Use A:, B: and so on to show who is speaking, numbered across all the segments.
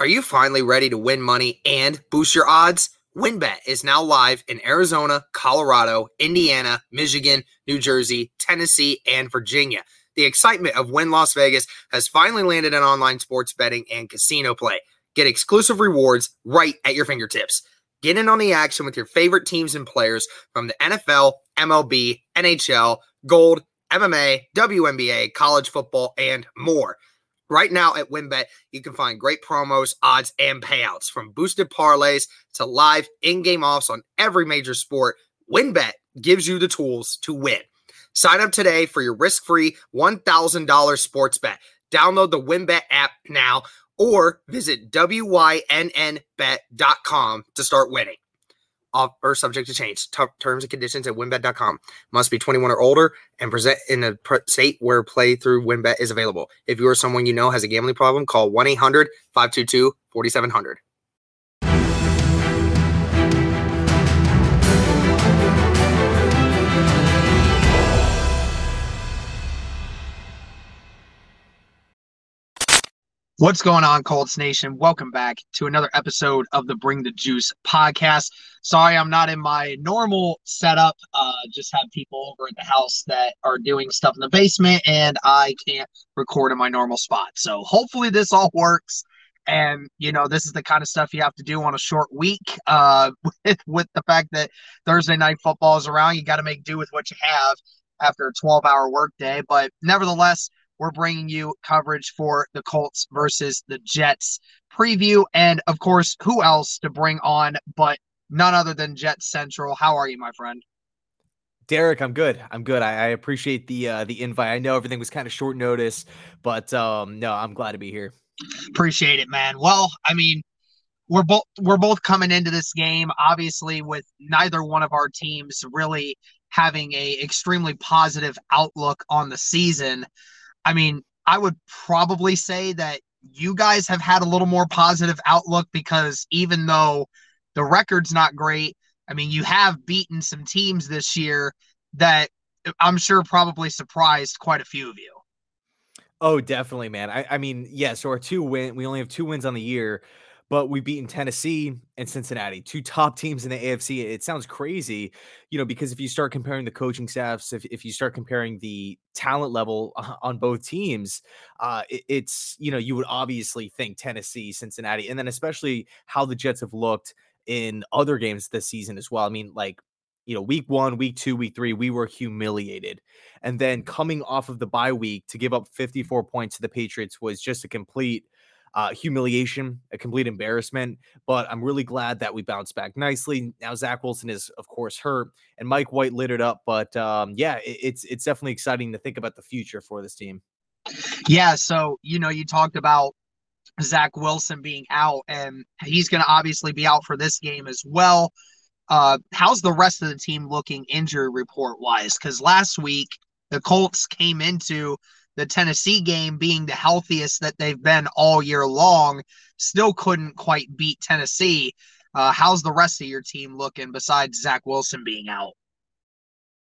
A: Are you finally ready to win money and boost your odds? WynnBET is now live in Arizona, Colorado, Indiana, Michigan, New Jersey, Tennessee, and Virginia. The excitement of Wynn Las Vegas has finally landed in online sports betting and casino play. Get exclusive rewards right at your fingertips. Get in on the action with your favorite teams and players from the NFL, MLB, NHL, Gold, MMA, WNBA, college football, and more. Right now at WynnBET, you can find great promos, odds, and payouts from boosted parlays to live in game offs on every major sport. WynnBET gives you the tools to win. Sign up today for your risk free $1,000 sports bet. Download the WynnBET app now or visit WYNNBet.com to start winning or subject to change. T- terms and conditions at wynnbet.com. Must be 21 or older and present in a pr- state where play through wynnbet is available. If you or someone you know has a gambling problem, call 1 800 522 4700.
B: What's going on, Colts Nation? Welcome back to another episode of the Bring the Juice podcast. Sorry, I'm not in my normal setup. Uh, just have people over at the house that are doing stuff in the basement, and I can't record in my normal spot. So hopefully, this all works. And you know, this is the kind of stuff you have to do on a short week. Uh, with with the fact that Thursday night football is around, you got to make do with what you have after a 12 hour workday. But nevertheless we're bringing you coverage for the Colts versus the Jets preview. And of course, who else to bring on but none other than Jets Central. How are you, my friend?
C: Derek, I'm good. I'm good. I, I appreciate the uh, the invite. I know everything was kind of short notice, but um, no, I'm glad to be here.
B: Appreciate it, man. Well, I mean, we're both we're both coming into this game obviously with neither one of our teams really having a extremely positive outlook on the season. I mean, I would probably say that you guys have had a little more positive outlook because even though the record's not great, I mean, you have beaten some teams this year that I'm sure probably surprised quite a few of you.
C: Oh, definitely, man. I, I mean, yes, yeah, so our two win, we only have two wins on the year, but we've beaten Tennessee and Cincinnati, two top teams in the AFC. It sounds crazy, you know, because if you start comparing the coaching staffs, if, if you start comparing the talent level on both teams, uh, it, it's, you know, you would obviously think Tennessee, Cincinnati, and then especially how the Jets have looked in other games this season as well. I mean, like, you know, week one, week two, week three, we were humiliated. And then coming off of the bye week to give up 54 points to the Patriots was just a complete – uh, humiliation, a complete embarrassment. But I'm really glad that we bounced back nicely. Now Zach Wilson is, of course, hurt, and Mike White lit it up. But um, yeah, it, it's it's definitely exciting to think about the future for this team.
B: Yeah. So you know, you talked about Zach Wilson being out, and he's going to obviously be out for this game as well. Uh, how's the rest of the team looking injury report wise? Because last week the Colts came into the Tennessee game being the healthiest that they've been all year long, still couldn't quite beat Tennessee. Uh, how's the rest of your team looking besides Zach Wilson being out?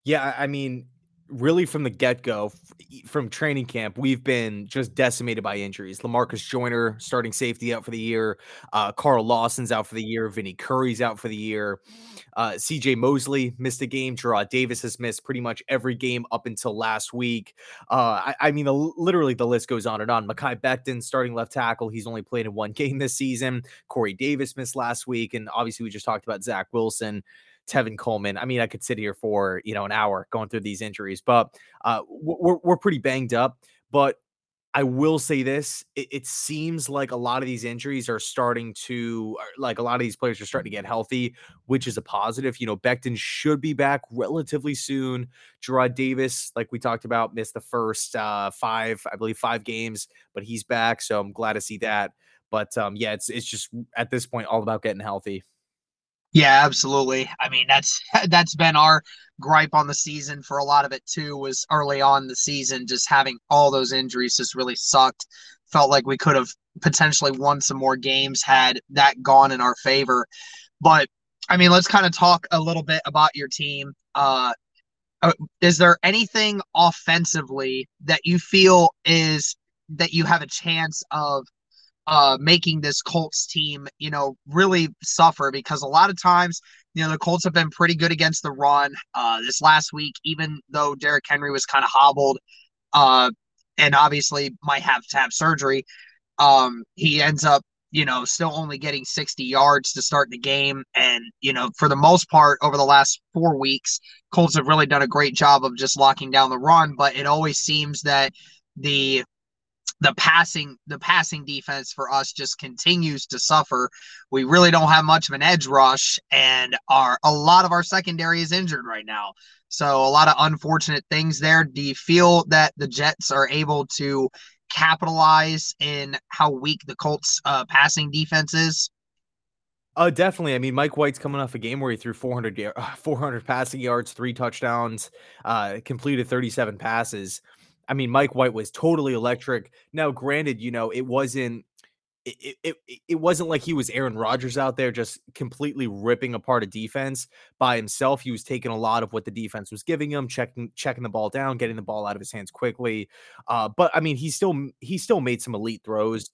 C: Yeah, I mean, really from the get go, from training camp, we've been just decimated by injuries. Lamarcus Joyner, starting safety, out for the year. Uh, Carl Lawson's out for the year. Vinny Curry's out for the year. Uh, CJ Mosley missed a game. Jarrad Davis has missed pretty much every game up until last week. Uh, I, I, mean, the, literally the list goes on and on. Mekhi Becton, starting left tackle, he's only played in one game this season. Corey Davis missed last week. And obviously, we just talked about Zach Wilson. Tevin Coleman. I mean, I could sit here for you know an hour going through these injuries, but uh, we're we're pretty banged up. But I will say this: it, it, seems like a lot of these injuries are starting to, like a lot of these players are starting to get healthy, which is a positive. You know, Becton should be back relatively soon. Jarrad Davis, like we talked about, missed the first uh, five, I believe, five games, but he's back, so I'm glad to see that. But um, yeah, it's it's just at this point all about getting healthy.
B: Yeah, absolutely. I mean, that's that's been our gripe on the season for a lot of it too. Was early on the season, just having all those injuries just really sucked. Felt like we could have potentially won some more games had that gone in our favor. But I mean, let's kind of talk a little bit about your team. Uh, uh, is there anything offensively that you feel is that you have a chance of uh, making this Colts team, you know, really suffer because a lot of times, you know, the Colts have been pretty good against the run. Uh, this last week, even though Derrick Henry was kind of hobbled, uh, and obviously might have to have surgery, um, he ends up, you know, still only getting 60 yards to start the game. And, you know, for the most part, over the last four weeks, Colts have really done a great job of just locking down the run. But it always seems that the the passing the passing defense for us just continues to suffer. We really don't have much of an edge rush, and our a lot of our secondary is injured right now. So a lot of unfortunate things there. Do you feel that the Jets are able to capitalize in how weak the Colts uh, passing defense is?
C: Uh, definitely. I mean, Mike White's coming off a game where he threw 400, 400 passing yards, three touchdowns, uh, completed 37 passes. I mean, Mike White was totally electric. Now, granted, you know, it wasn't it, it, it wasn't like he was Aaron Rodgers out there just completely ripping apart a defense by himself. He was taking a lot of what the defense was giving him, checking checking the ball down, getting the ball out of his hands quickly. Uh, but I mean, he still he still made some elite throws.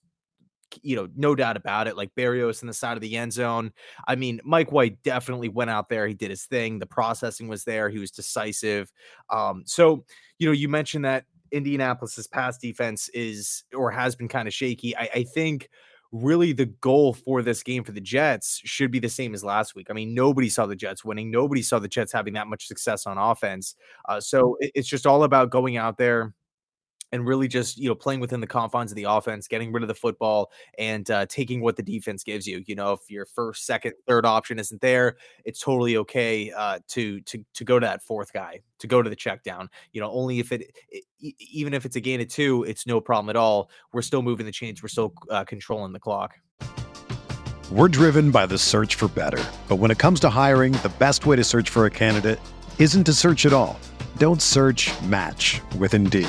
C: You know, no doubt about it. Like Berrios in the side of the end zone. I mean, Mike White definitely went out there. He did his thing. The processing was there. He was decisive. Um, so you know, you mentioned that Indianapolis's pass defense is or has been kind of shaky. I, I think really the goal for this game for the Jets should be the same as last week. I mean, nobody saw the Jets winning. Nobody saw the Jets having that much success on offense. Uh, so it, it's just all about going out there, and really just you know playing within the confines of the offense, getting rid of the football, and uh, taking what the defense gives you. You know, if your first, second, third option isn't there, it's totally okay uh, to to to go to that fourth guy, to go to the check down. You know, only if it, it even if it's a gain of two, it's no problem at all. We're still moving the chains. We're still uh, controlling the clock.
D: We're driven by the search for better, but when it comes to hiring, the best way to search for a candidate isn't to search at all. Don't search. Match with Indeed.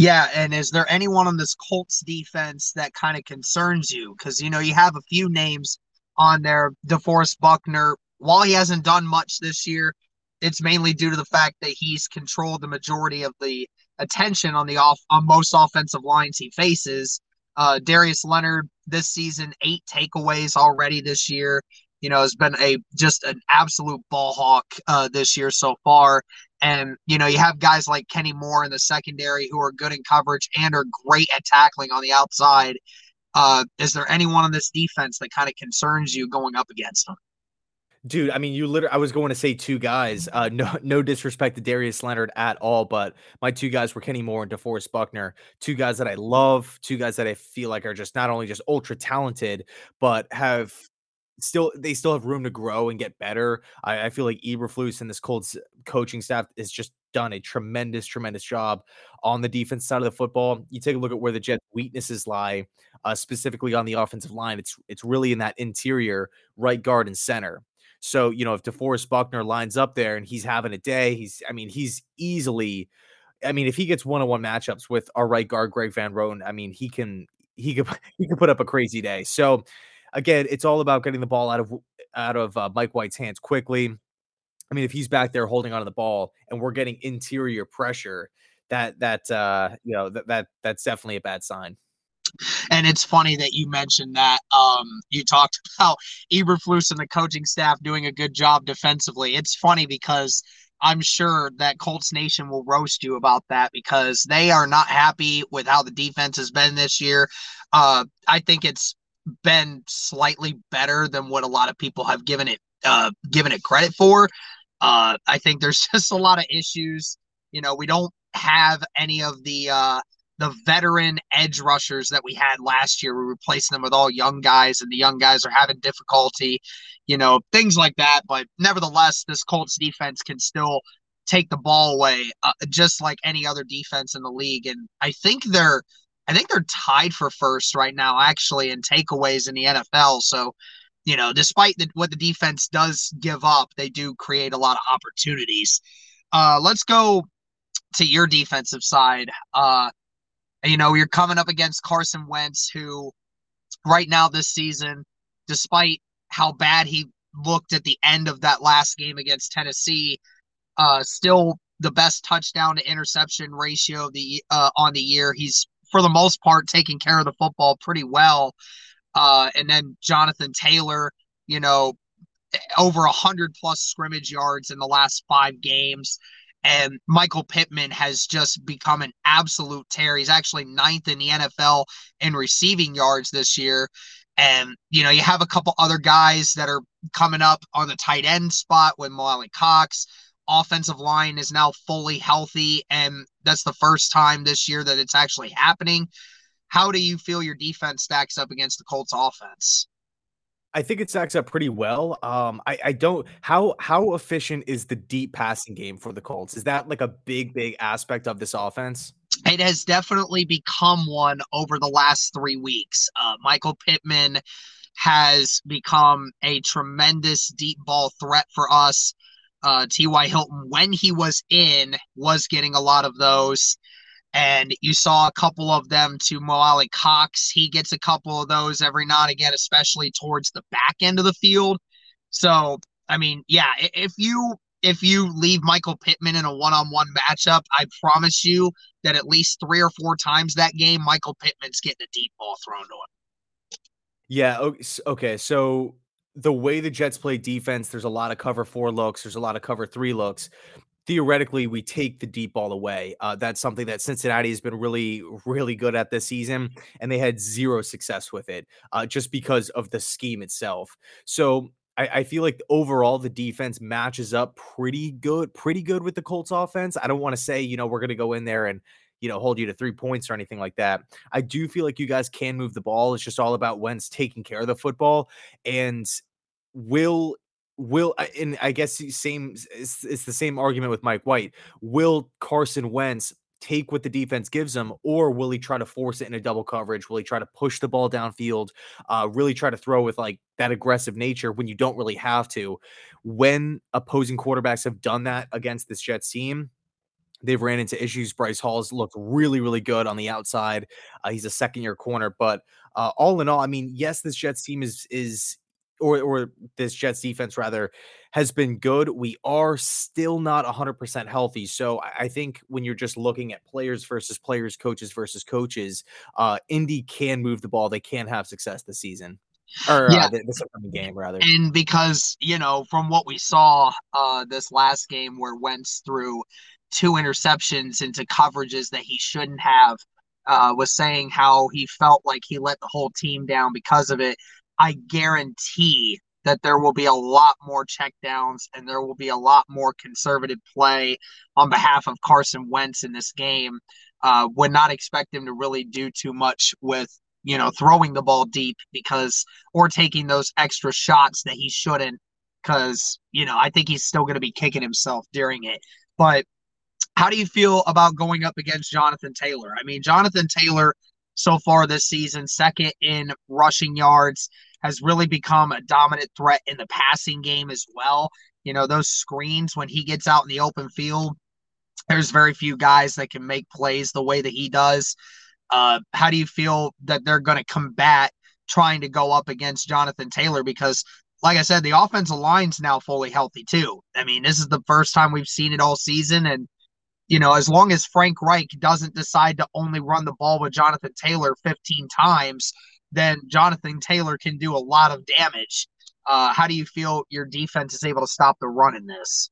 B: Yeah, and is there anyone on this Colts defense that kind of concerns you? Because you know you have a few names on there. DeForest Buckner, while he hasn't done much this year, it's mainly due to the fact that he's controlled the majority of the attention on the off on most offensive lines he faces. Uh, Darius Leonard this season, eight takeaways already this year. You know, has been a just an absolute ball hawk uh, this year so far. And, you know, you have guys like Kenny Moore in the secondary who are good in coverage and are great at tackling on the outside. Uh, is there anyone on this defense that kind of concerns you going up against them?
C: Dude, I mean, you literally, I was going to say two guys. Uh, no, no disrespect to Darius Leonard at all, but my two guys were Kenny Moore and DeForest Buckner. Two guys that I love, two guys that I feel like are just not only just ultra talented, but have still they still have room to grow and get better. I, I feel like Eberflus and this Colts coaching staff has just done a tremendous, tremendous job on the defense side of the football. You take a look at where the Jets' weaknesses lie, uh, specifically on the offensive line. It's it's really in that interior right guard and center. So you know if DeForest Buckner lines up there and he's having a day, he's I mean he's easily. I mean, if he gets one-on-one matchups with our right guard Greg Van Roten, I mean, he can he could he could put up a crazy day. So again, it's all about getting the ball out of out of uh, Mike White's hands quickly. I mean, if he's back there holding on to the ball and we're getting interior pressure, that that uh, you know that that that's definitely a bad sign.
B: And it's funny that you mentioned that. Um, you talked about Eberflus and the coaching staff doing a good job defensively. It's funny because I'm sure that Colts Nation will roast you about that because they are not happy with how the defense has been this year. Uh, I think it's been slightly better than what a lot of people have given it uh, given it credit for. Uh, I think there's just a lot of issues. You know, we don't have any of the uh, the veteran edge rushers that we had last year. We're replacing them with all young guys, and the young guys are having difficulty, you know, things like that. But nevertheless, this Colts defense can still take the ball away, uh, just like any other defense in the league. And I think they're, I think they're tied for first right now, actually, in takeaways in the NFL. So, you know, despite the, what the defense does give up, they do create a lot of opportunities. Uh, let's go to your defensive side. Uh, you know, you're coming up against Carson Wentz, who right now this season, despite how bad he looked at the end of that last game against Tennessee, uh, still the best touchdown to interception ratio of the uh, on the year. He's for the most part taking care of the football pretty well. Uh, and then Jonathan Taylor, you know, over a hundred plus scrimmage yards in the last five games. And Michael Pittman has just become an absolute tear. He's actually ninth in the NFL in receiving yards this year. And, you know, you have a couple other guys that are coming up on the tight end spot with Mo Alie-Cox. Offensive line is now fully healthy. And that's the first time this year that it's actually happening. How do you feel your defense stacks up against the Colts offense?
C: I think it stacks up pretty well. Um, I, I don't how how efficient is the deep passing game for the Colts? Is that like a big, big aspect of this offense?
B: It has definitely become one over the last three weeks. Uh, Michael Pittman has become a tremendous deep ball threat for us. Uh, T.Y. Hilton, when he was in, was getting a lot of those and you saw a couple of them to Mo Alie-Cox. He gets a couple of those every now and again, especially towards the back end of the field. So, I mean, yeah, if you if you leave Michael Pittman in a one-on-one matchup, I promise you that at least three or four times that game, Michael Pittman's getting a deep ball thrown to him.
C: Yeah. Okay. So the way the Jets play defense, there's a lot of cover four looks. There's a lot of cover three looks theoretically we take the deep ball away. Uh, that's something that Cincinnati has been really, really good at this season, and they had zero success with it uh, just because of the scheme itself. So I, I, feel like overall the defense matches up pretty good, pretty good with the Colts offense. I don't want to say, you know, we're going to go in there and you know, hold you to three points or anything like that. I do feel like you guys can move the ball. It's just all about Wentz taking care of the football. And will will and I guess same it's, it's the same argument with Mike White. Will Carson Wentz take what the defense gives him, or will he try to force it into double coverage? Will he try to push the ball downfield? Uh, really try to throw with like that aggressive nature when you don't really have to. When opposing quarterbacks have done that against this Jets team, they've ran into issues. Bryce Hall's looked really, really good on the outside. Uh, he's a second year corner, but uh, all in all, I mean, yes, this Jets team is is or or this Jets defense rather has been good. We are still not 100% healthy. So I think when you're just looking at players versus players, coaches versus coaches, uh Indy can move the ball. They can have success this season. Or yeah. uh, this upcoming game rather.
B: And because, you know, from what we saw uh this last game where Wentz threw two interceptions into coverages that he shouldn't have uh, was saying how he felt like he let the whole team down because of it. I guarantee that there will be a lot more checkdowns and there will be a lot more conservative play on behalf of Carson Wentz in this game. Uh, would not expect him to really do too much with you know throwing the ball deep because or taking those extra shots that he shouldn't because you know I think he's still going to be kicking himself during it. But how do you feel about going up against Jonathan Taylor? I mean, Jonathan Taylor so far this season, second in rushing yards has really become a dominant threat in the passing game as well. You know, those screens when he gets out in the open field, there's very few guys that can make plays the way that he does. Uh, how do you feel that they're going to combat trying to go up against Jonathan Taylor? Because, like I said, the offensive line's now fully healthy too. I mean, this is the first time we've seen it all season, and you know, as long as Frank Reich doesn't decide to only run the ball with Jonathan Taylor 15 times, then Jonathan Taylor can do a lot of damage. Uh, how do you feel your defense is able to stop the run in this?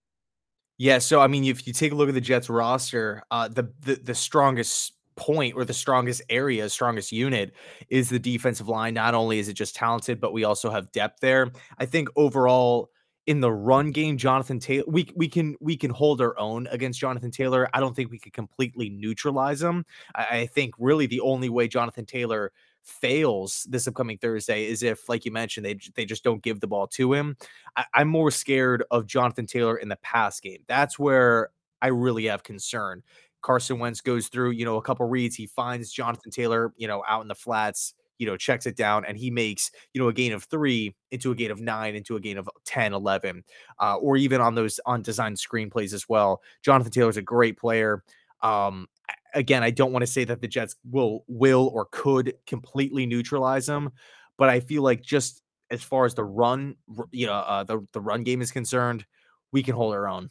C: Yeah, so I mean, if you take a look at the Jets roster, uh, the, the the strongest point or the strongest area, strongest unit is the defensive line. Not only is it just talented, but we also have depth there. I think overall in the run game, Jonathan Taylor, we we can we can hold our own against Jonathan Taylor. I don't think we could completely neutralize him. I, I think really the only way Jonathan Taylor fails this upcoming Thursday is if, like you mentioned, they they just don't give the ball to him. I, I'm more scared of Jonathan Taylor in the pass game. That's where I really have concern. Carson Wentz goes through, you know, a couple reads. He finds Jonathan Taylor, you know, out in the flats, you know, checks it down and he makes, you know, a gain of three into a gain of nine, into a gain of 10, 11, uh, or even on those on design screenplays as well. Jonathan Taylor's a great player. Um, again, I don't want to say that the Jets will will or could completely neutralize them, but I feel like just as far as the run, you know, uh, the the run game is concerned, we can hold our own.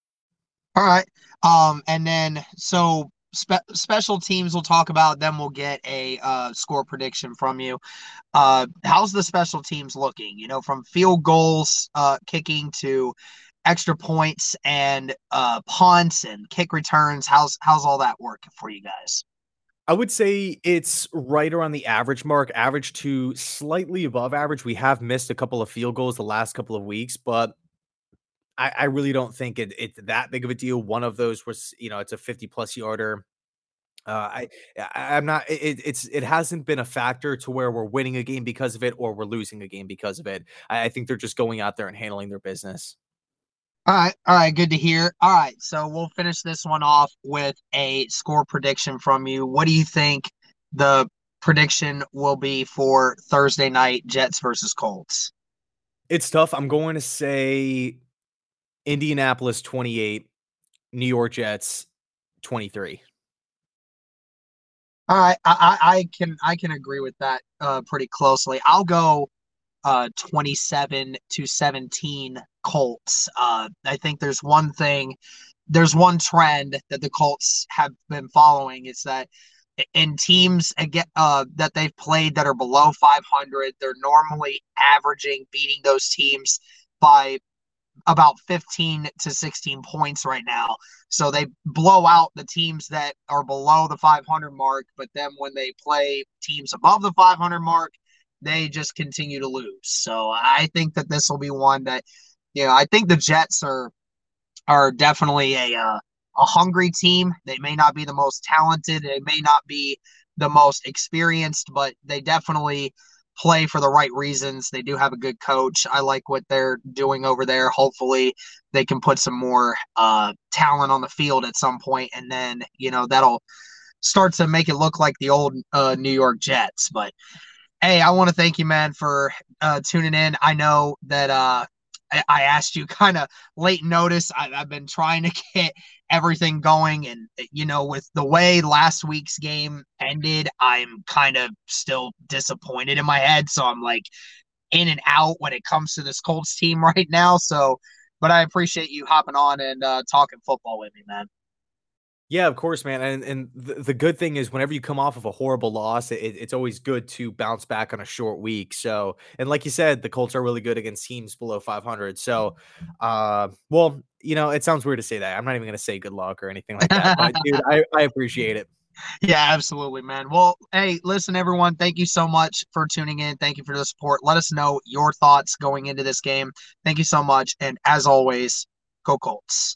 B: All right. Um, and then so spe- special teams we'll talk about. Then we'll get a uh, score prediction from you. Uh, how's the special teams looking? You know, from field goals, uh, kicking to extra points and uh, punts and kick returns. How's how's all that working for you guys?
C: I would say it's right around the average mark, average to slightly above average. We have missed a couple of field goals the last couple of weeks, but I, I really don't think it, it's that big of a deal. One of those was, you know, it's a 50 plus yarder. Uh, I, I am not. It, it's it hasn't been a factor to where we're winning a game because of it or we're losing a game because of it. I, I think they're just going out there and handling their business.
B: All right, all right, good to hear. All right, so we'll finish this one off with a score prediction from you. What do you think the prediction will be for Thursday night Jets versus Colts?
C: It's tough. I'm going to say Indianapolis 28, New York Jets 23.
B: All right, I, I can I can agree with that uh, pretty closely. I'll go uh, 27 to 17 Colts. Uh, I think there's one thing, there's one trend that the Colts have been following is that in teams again uh, that they've played that are below 500, they're normally averaging beating those teams by about 15 to 16 points right now. So they blow out the teams that are below the 500 mark, but then when they play teams above the 500 mark, they just continue to lose. So I think that this will be one that, you know, I think the Jets are are definitely a uh, a hungry team. They may not be the most talented, they may not be the most experienced, but they definitely play for the right reasons. They do have a good coach. I like what they're doing over there. Hopefully, they can put some more uh, talent on the field at some point, and then you know that'll start to make it look like the old uh, New York Jets. But hey, I want to thank you, man, for uh, tuning in. I know that uh, I, asked you kind of late notice. I, have been trying to get everything going, and you know, with the way last week's game ended, I'm kind of still disappointed in my head. So I'm like in and out when it comes to this Colts team right now. So, but I appreciate you hopping on and uh, talking football with me, man.
C: Yeah, of course, man. And and the, the good thing is, whenever you come off of a horrible loss, it, it's always good to bounce back on a short week. So, and like you said, the Colts are really good against teams below 500. So, uh, well, you know, it sounds weird to say that. I'm not even going to say good luck or anything like that. But dude, I, I appreciate it.
B: Yeah, absolutely, man. Well, hey, listen, everyone. Thank you so much for tuning in. Thank you for the support. Let us know your thoughts going into this game. Thank you so much. And as always, go Colts.